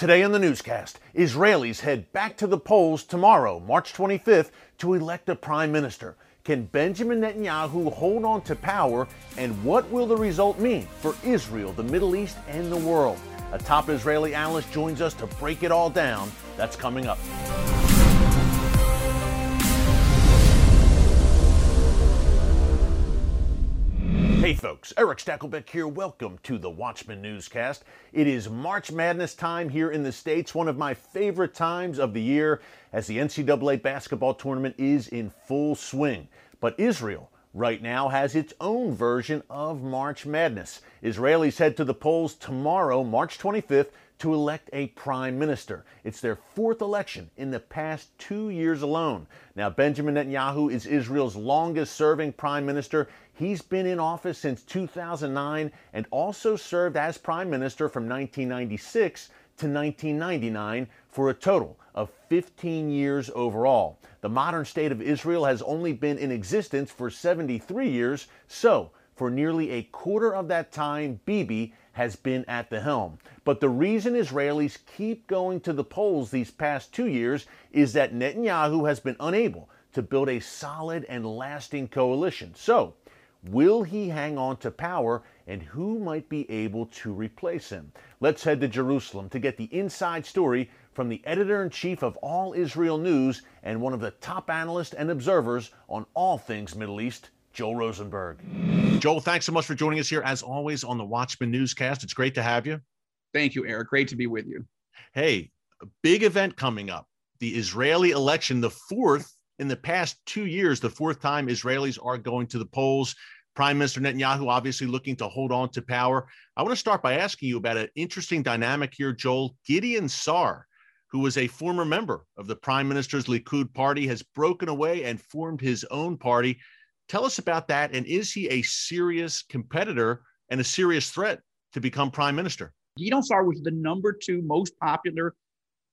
Today on the newscast, Israelis head back to the polls tomorrow, March 25th, to elect a prime minister. Can Benjamin Netanyahu hold on to power? And what will the result mean for Israel, the Middle East, and the world? A top Israeli analyst joins us to break it all down. That's coming up. Hey folks, Erick Stakelbeck here. Welcome to the Watchman Newscast. It is March Madness time here in the States, one of my favorite times of the year as the NCAA basketball tournament is in full swing. But Israel right now has its own version of March Madness. Israelis head to the polls tomorrow, March 25th, to elect a prime minister. It's their fourth election in the past two years alone. Now, Benjamin Netanyahu is Israel's longest serving prime minister. He's been in office since 2009 and also served as prime minister from 1996 to 1999 for a total of 15 years overall. The modern state of Israel has only been in existence for 73 years, so for nearly a quarter of that time, Bibi has been at the helm. But the reason Israelis keep going to the polls these past two years is that Netanyahu has been unable to build a solid and lasting coalition. So, will he hang on to power and who might be able to replace him? Let's head to Jerusalem to get the inside story from the editor in chief of All Israel News and one of the top analysts and observers on all things Middle East, Joel Rosenberg. Joel, thanks so much for joining us here, as always, on the Watchman Newscast. It's great to have you. Thank you, Erick. Great to be with you. Hey, a big event coming up the Israeli election, the fourth in the past two years, the fourth time Israelis are going to the polls. Prime Minister Netanyahu obviously looking to hold on to power. I want to start by asking you about an interesting dynamic here, Joel. Gideon Sa'ar, who was a former member of the Prime Minister's Likud party, has broken away and formed his own party. Tell us about that. And is he a serious competitor and a serious threat to become prime minister? Gideon Sa'ar was the number two most popular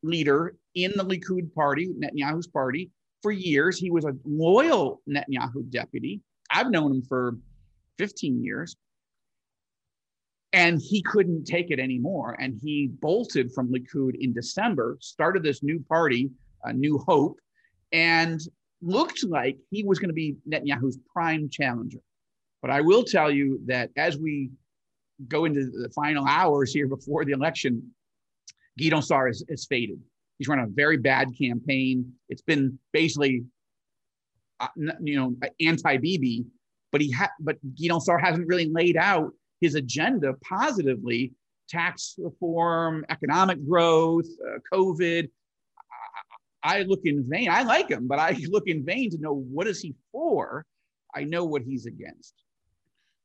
leader in the Likud party, Netanyahu's party, for years. He was a loyal Netanyahu deputy. I've known him for 15 years. And he couldn't take it anymore. And he bolted from Likud in December, started this new party, a New Hope, and looked like he was going to be Netanyahu's prime challenger. But I will tell you that as we go into the final hours here before the election, Gideon Sa'ar has, has faded. He's run a very bad campaign. It's been basically, uh, you know, anti-Bibi, but he ha- but Gideon Sa'ar hasn't really laid out his agenda positively. Tax reform, economic growth, uh, COVID. I look in vain. I like him, but I look in vain to know what is he for. I know what he's against.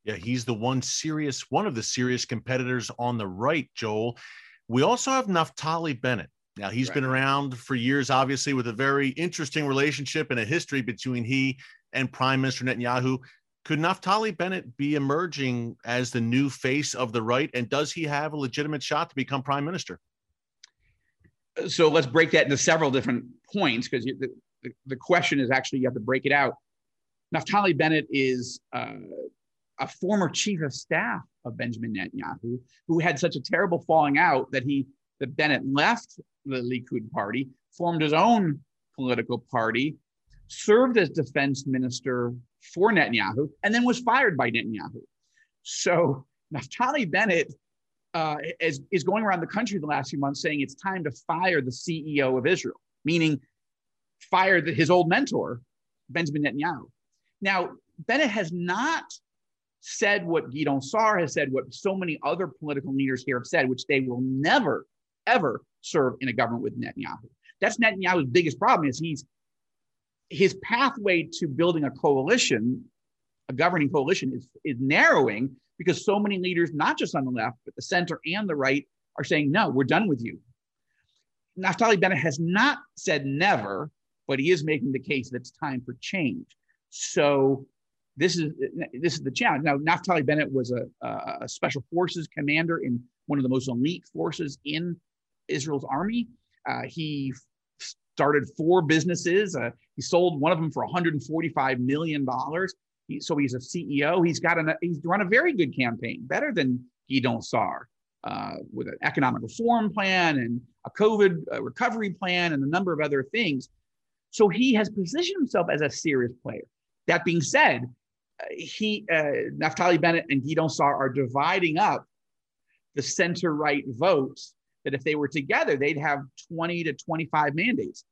Yeah, he's the one serious, one of the serious competitors on the right, Joel. We also have Naftali Bennett. Now, he's right. been around for years, obviously, with a very interesting relationship and a history between he and Prime Minister Netanyahu. Could Naftali Bennett be emerging as the new face of the right? And does he have a legitimate shot to become prime minister? so let's break that into several different points because the, the, the, question is actually you have to break it out. Naftali Bennett is uh, a former chief of staff of Benjamin Netanyahu, who had such a terrible falling out that he that Bennett left the Likud party, formed his own political party, served as defense minister for Netanyahu, and then was fired by Netanyahu. So Naftali Bennett uh, is, is going around the country the last few months saying it's time to fire the CEO of Israel, meaning fire the, his old mentor, Benjamin Netanyahu. Now, Bennett has not said what Gideon Sa'ar has said, what so many other political leaders here have said, which they will never, ever serve in a government with Netanyahu. That's Netanyahu's biggest problem is he's his pathway to building a coalition, a governing coalition, is, is narrowing because so many leaders, not just on the left, but the center and the right, are saying, no, we're done with you. Naftali Bennett has not said never, but he is making the case that it's time for change. So this is this is the challenge. Now, Naftali Bennett was a, a special forces commander in one of the most elite forces in Israel's army. Uh, he started four businesses. Uh, he sold one of them for 145 million dollars. He, so he's a CEO. He's got an he's run a very good campaign, better than Gideon Sa'ar, uh, with an economic reform plan and a COVID uh, recovery plan and a number of other things. So he has positioned himself as a serious player. That being said, uh, he uh, Naftali Bennett and Gideon Sa'ar are dividing up the center right votes that if they were together, they'd have 20 to 25 mandates.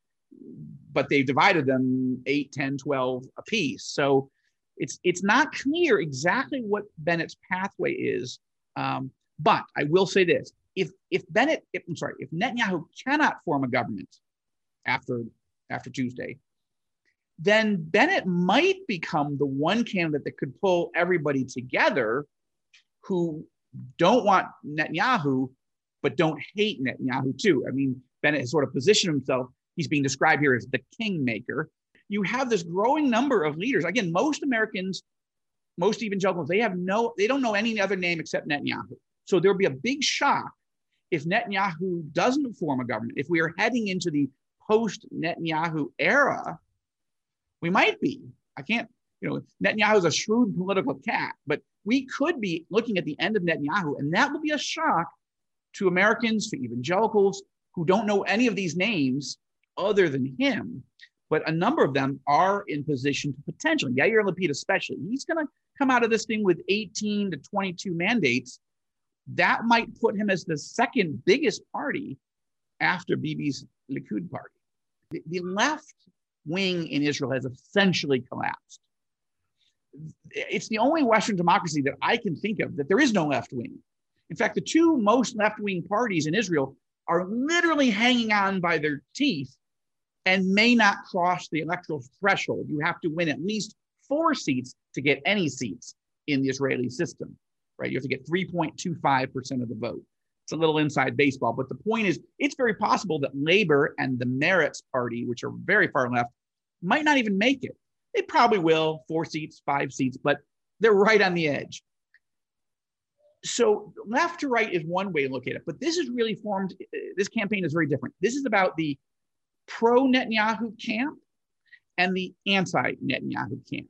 But they've divided them 8, 10, 12 apiece. So it's it's not clear exactly what Bennett's pathway is. Um, but I will say this: if if Bennett, if, I'm sorry, if Netanyahu cannot form a government after after Tuesday, then Bennett might become the one candidate that could pull everybody together who don't want Netanyahu, but don't hate Netanyahu too. I mean, Bennett has sort of positioned himself. He's being described here as the kingmaker. You have this growing number of leaders. Again, most Americans, most evangelicals, they have no, they don't know any other name except Netanyahu. So there'll be a big shock if Netanyahu doesn't form a government. If we are heading into the post Netanyahu era, we might be. I can't, you know, Netanyahu is a shrewd political cat, but we could be looking at the end of Netanyahu, and that will be a shock to Americans, to evangelicals who don't know any of these names other than him. But a number of them are in position to potentially, Yair Lapid especially, he's going to come out of this thing with 18 to 22 mandates. That might put him as the second biggest party after Bibi's Likud party. The, the left wing in Israel has essentially collapsed. It's the only Western democracy that I can think of that there is no left wing. In fact, the two most left wing parties in Israel are literally hanging on by their teeth and may not cross the electoral threshold. You have to win at least four seats to get any seats in the Israeli system, right? You have to get 3.25% of the vote. It's a little inside baseball, but the point is, it's very possible that Labor and the Meretz Party, which are very far left, might not even make it. They probably will, four seats, five seats, but they're right on the edge so left to right is one way to look at it, but this is really formed. This campaign is very different. This is about the pro Netanyahu camp and the anti Netanyahu camp.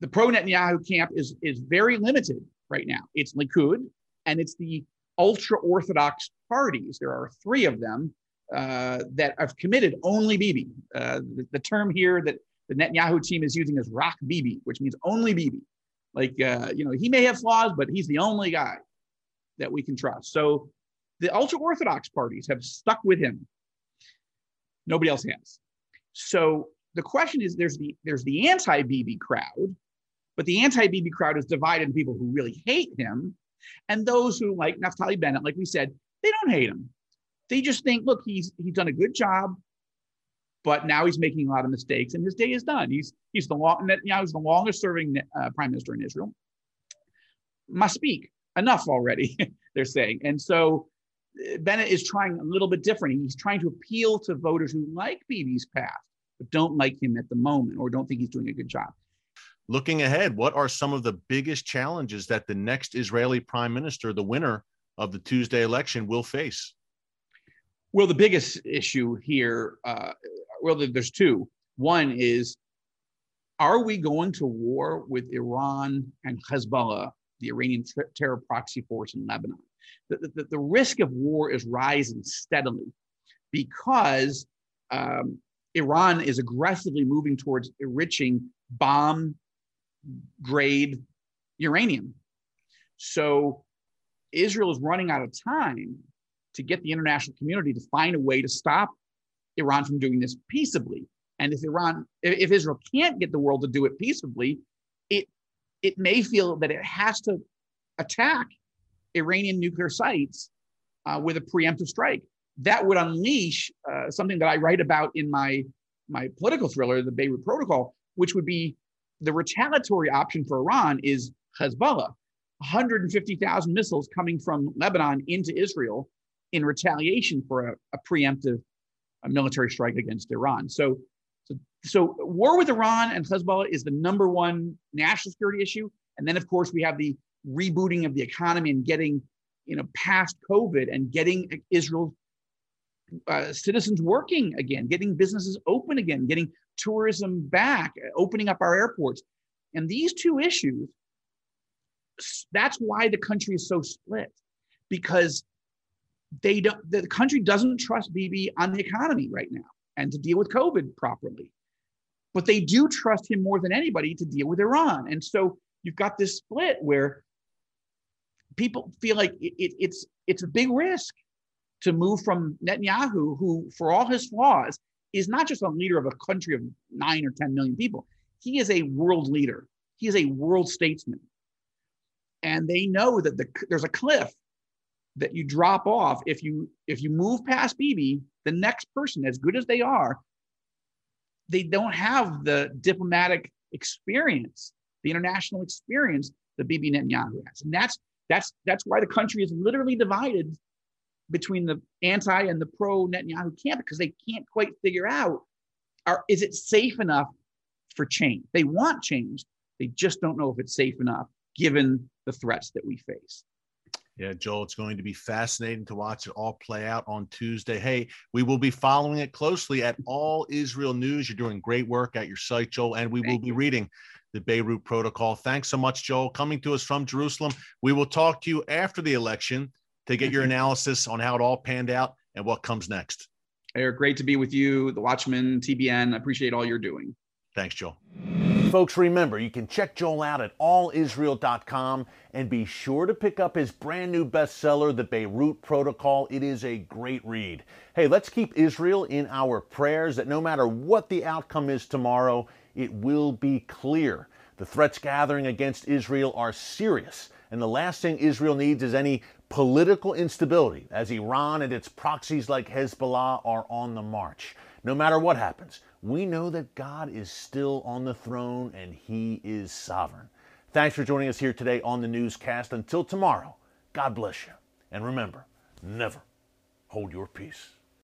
The pro Netanyahu camp is, is very limited right now. It's Likud and it's the ultra Orthodox parties. There are three of them uh, that have committed only Bibi. Uh, the, the, term here that the Netanyahu team is using is Rak Bibi, which means only Bibi. Like, uh, you know, he may have flaws, but he's the only guy that we can trust. So the ultra Orthodox parties have stuck with him. Nobody else has. So the question is there's the there's the anti-Bibi crowd, but the anti-Bibi crowd is divided into people who really hate him and those who like Naftali Bennett, like we said, they don't hate him. They just think, look, he's he's done a good job but now he's making a lot of mistakes, and his day is done. He's he's the long Netanyahu's the longest serving uh, prime minister in Israel. Maspik enough already, they're saying, and so uh, Bennett is trying a little bit different. He's trying to appeal to voters who like Bibi's path, but don't like him at the moment or don't think he's doing a good job. Looking ahead, what are some of the biggest challenges that the next Israeli prime minister, the winner of the Tuesday election, will face? Well, the biggest issue here uh, well, there's two. One is, are we going to war with Iran and Hezbollah, the Iranian terror proxy force in Lebanon? The, the, the risk of war is rising steadily because um, Iran is aggressively moving towards enriching bomb grade uranium. So Israel is running out of time to get the international community to find a way to stop Iran from doing this peaceably. And if Iran, if Israel can't get the world to do it peaceably, it it may feel that it has to attack Iranian nuclear sites uh, with a preemptive strike. That would unleash uh, something that I write about in my my political thriller, the Beirut Protocol, which would be the retaliatory option for Iran is Hezbollah, 150,000 missiles coming from Lebanon into Israel in retaliation for a, a preemptive military strike against Iran. So, so, so war with Iran and Hezbollah is the number one national security issue. And then, of course, we have the rebooting of the economy and getting, you know, past COVID and getting Israel uh, citizens working again, getting businesses open again, getting tourism back, opening up our airports. And these two issues, that's why the country is so split because they don't the country doesn't trust Bibi on the economy right now and to deal with COVID properly. But they do trust him more than anybody to deal with Iran. And so you've got this split where people feel like it, it, it's it's a big risk to move from Netanyahu, who, for all his flaws, is not just a leader of a country of nine or 10 million people. He is a world leader. He is a world statesman. And they know that the, there's a cliff that you drop off if you if you move past Bibi, the next person, as good as they are, they don't have the diplomatic experience, the international experience that Bibi Netanyahu has, and that's that's that's why the country is literally divided between the anti and the pro Netanyahu camp because they can't quite figure out are is it safe enough for change? They want change, they just don't know if it's safe enough given the threats that we face. Yeah, Joel, it's going to be fascinating to watch it all play out on Tuesday. Hey, we will be following it closely at All Israel News. You're doing great work at your site, Joel, and we Thank will be you. reading the Beirut Protocol. Thanks so much, Joel, coming to us from Jerusalem. We will talk to you after the election to get your mm-hmm. analysis on how it all panned out and what comes next. Erick, great to be with you, the Watchman, TBN. I appreciate all you're doing. Thanks, Joel. Folks, remember, you can check Joel out at allisrael.com and be sure to pick up his brand new bestseller, The Beirut Protocol. It is a great read. Hey, let's keep Israel in our prayers that no matter what the outcome is tomorrow, it will be clear. The threats gathering against Israel are serious, and the last thing Israel needs is any political instability as Iran and its proxies like Hezbollah are on the march. No matter what happens, we know that God is still on the throne and He is sovereign. Thanks for joining us here today on the newscast. Until tomorrow, God bless you. And remember, never hold your peace.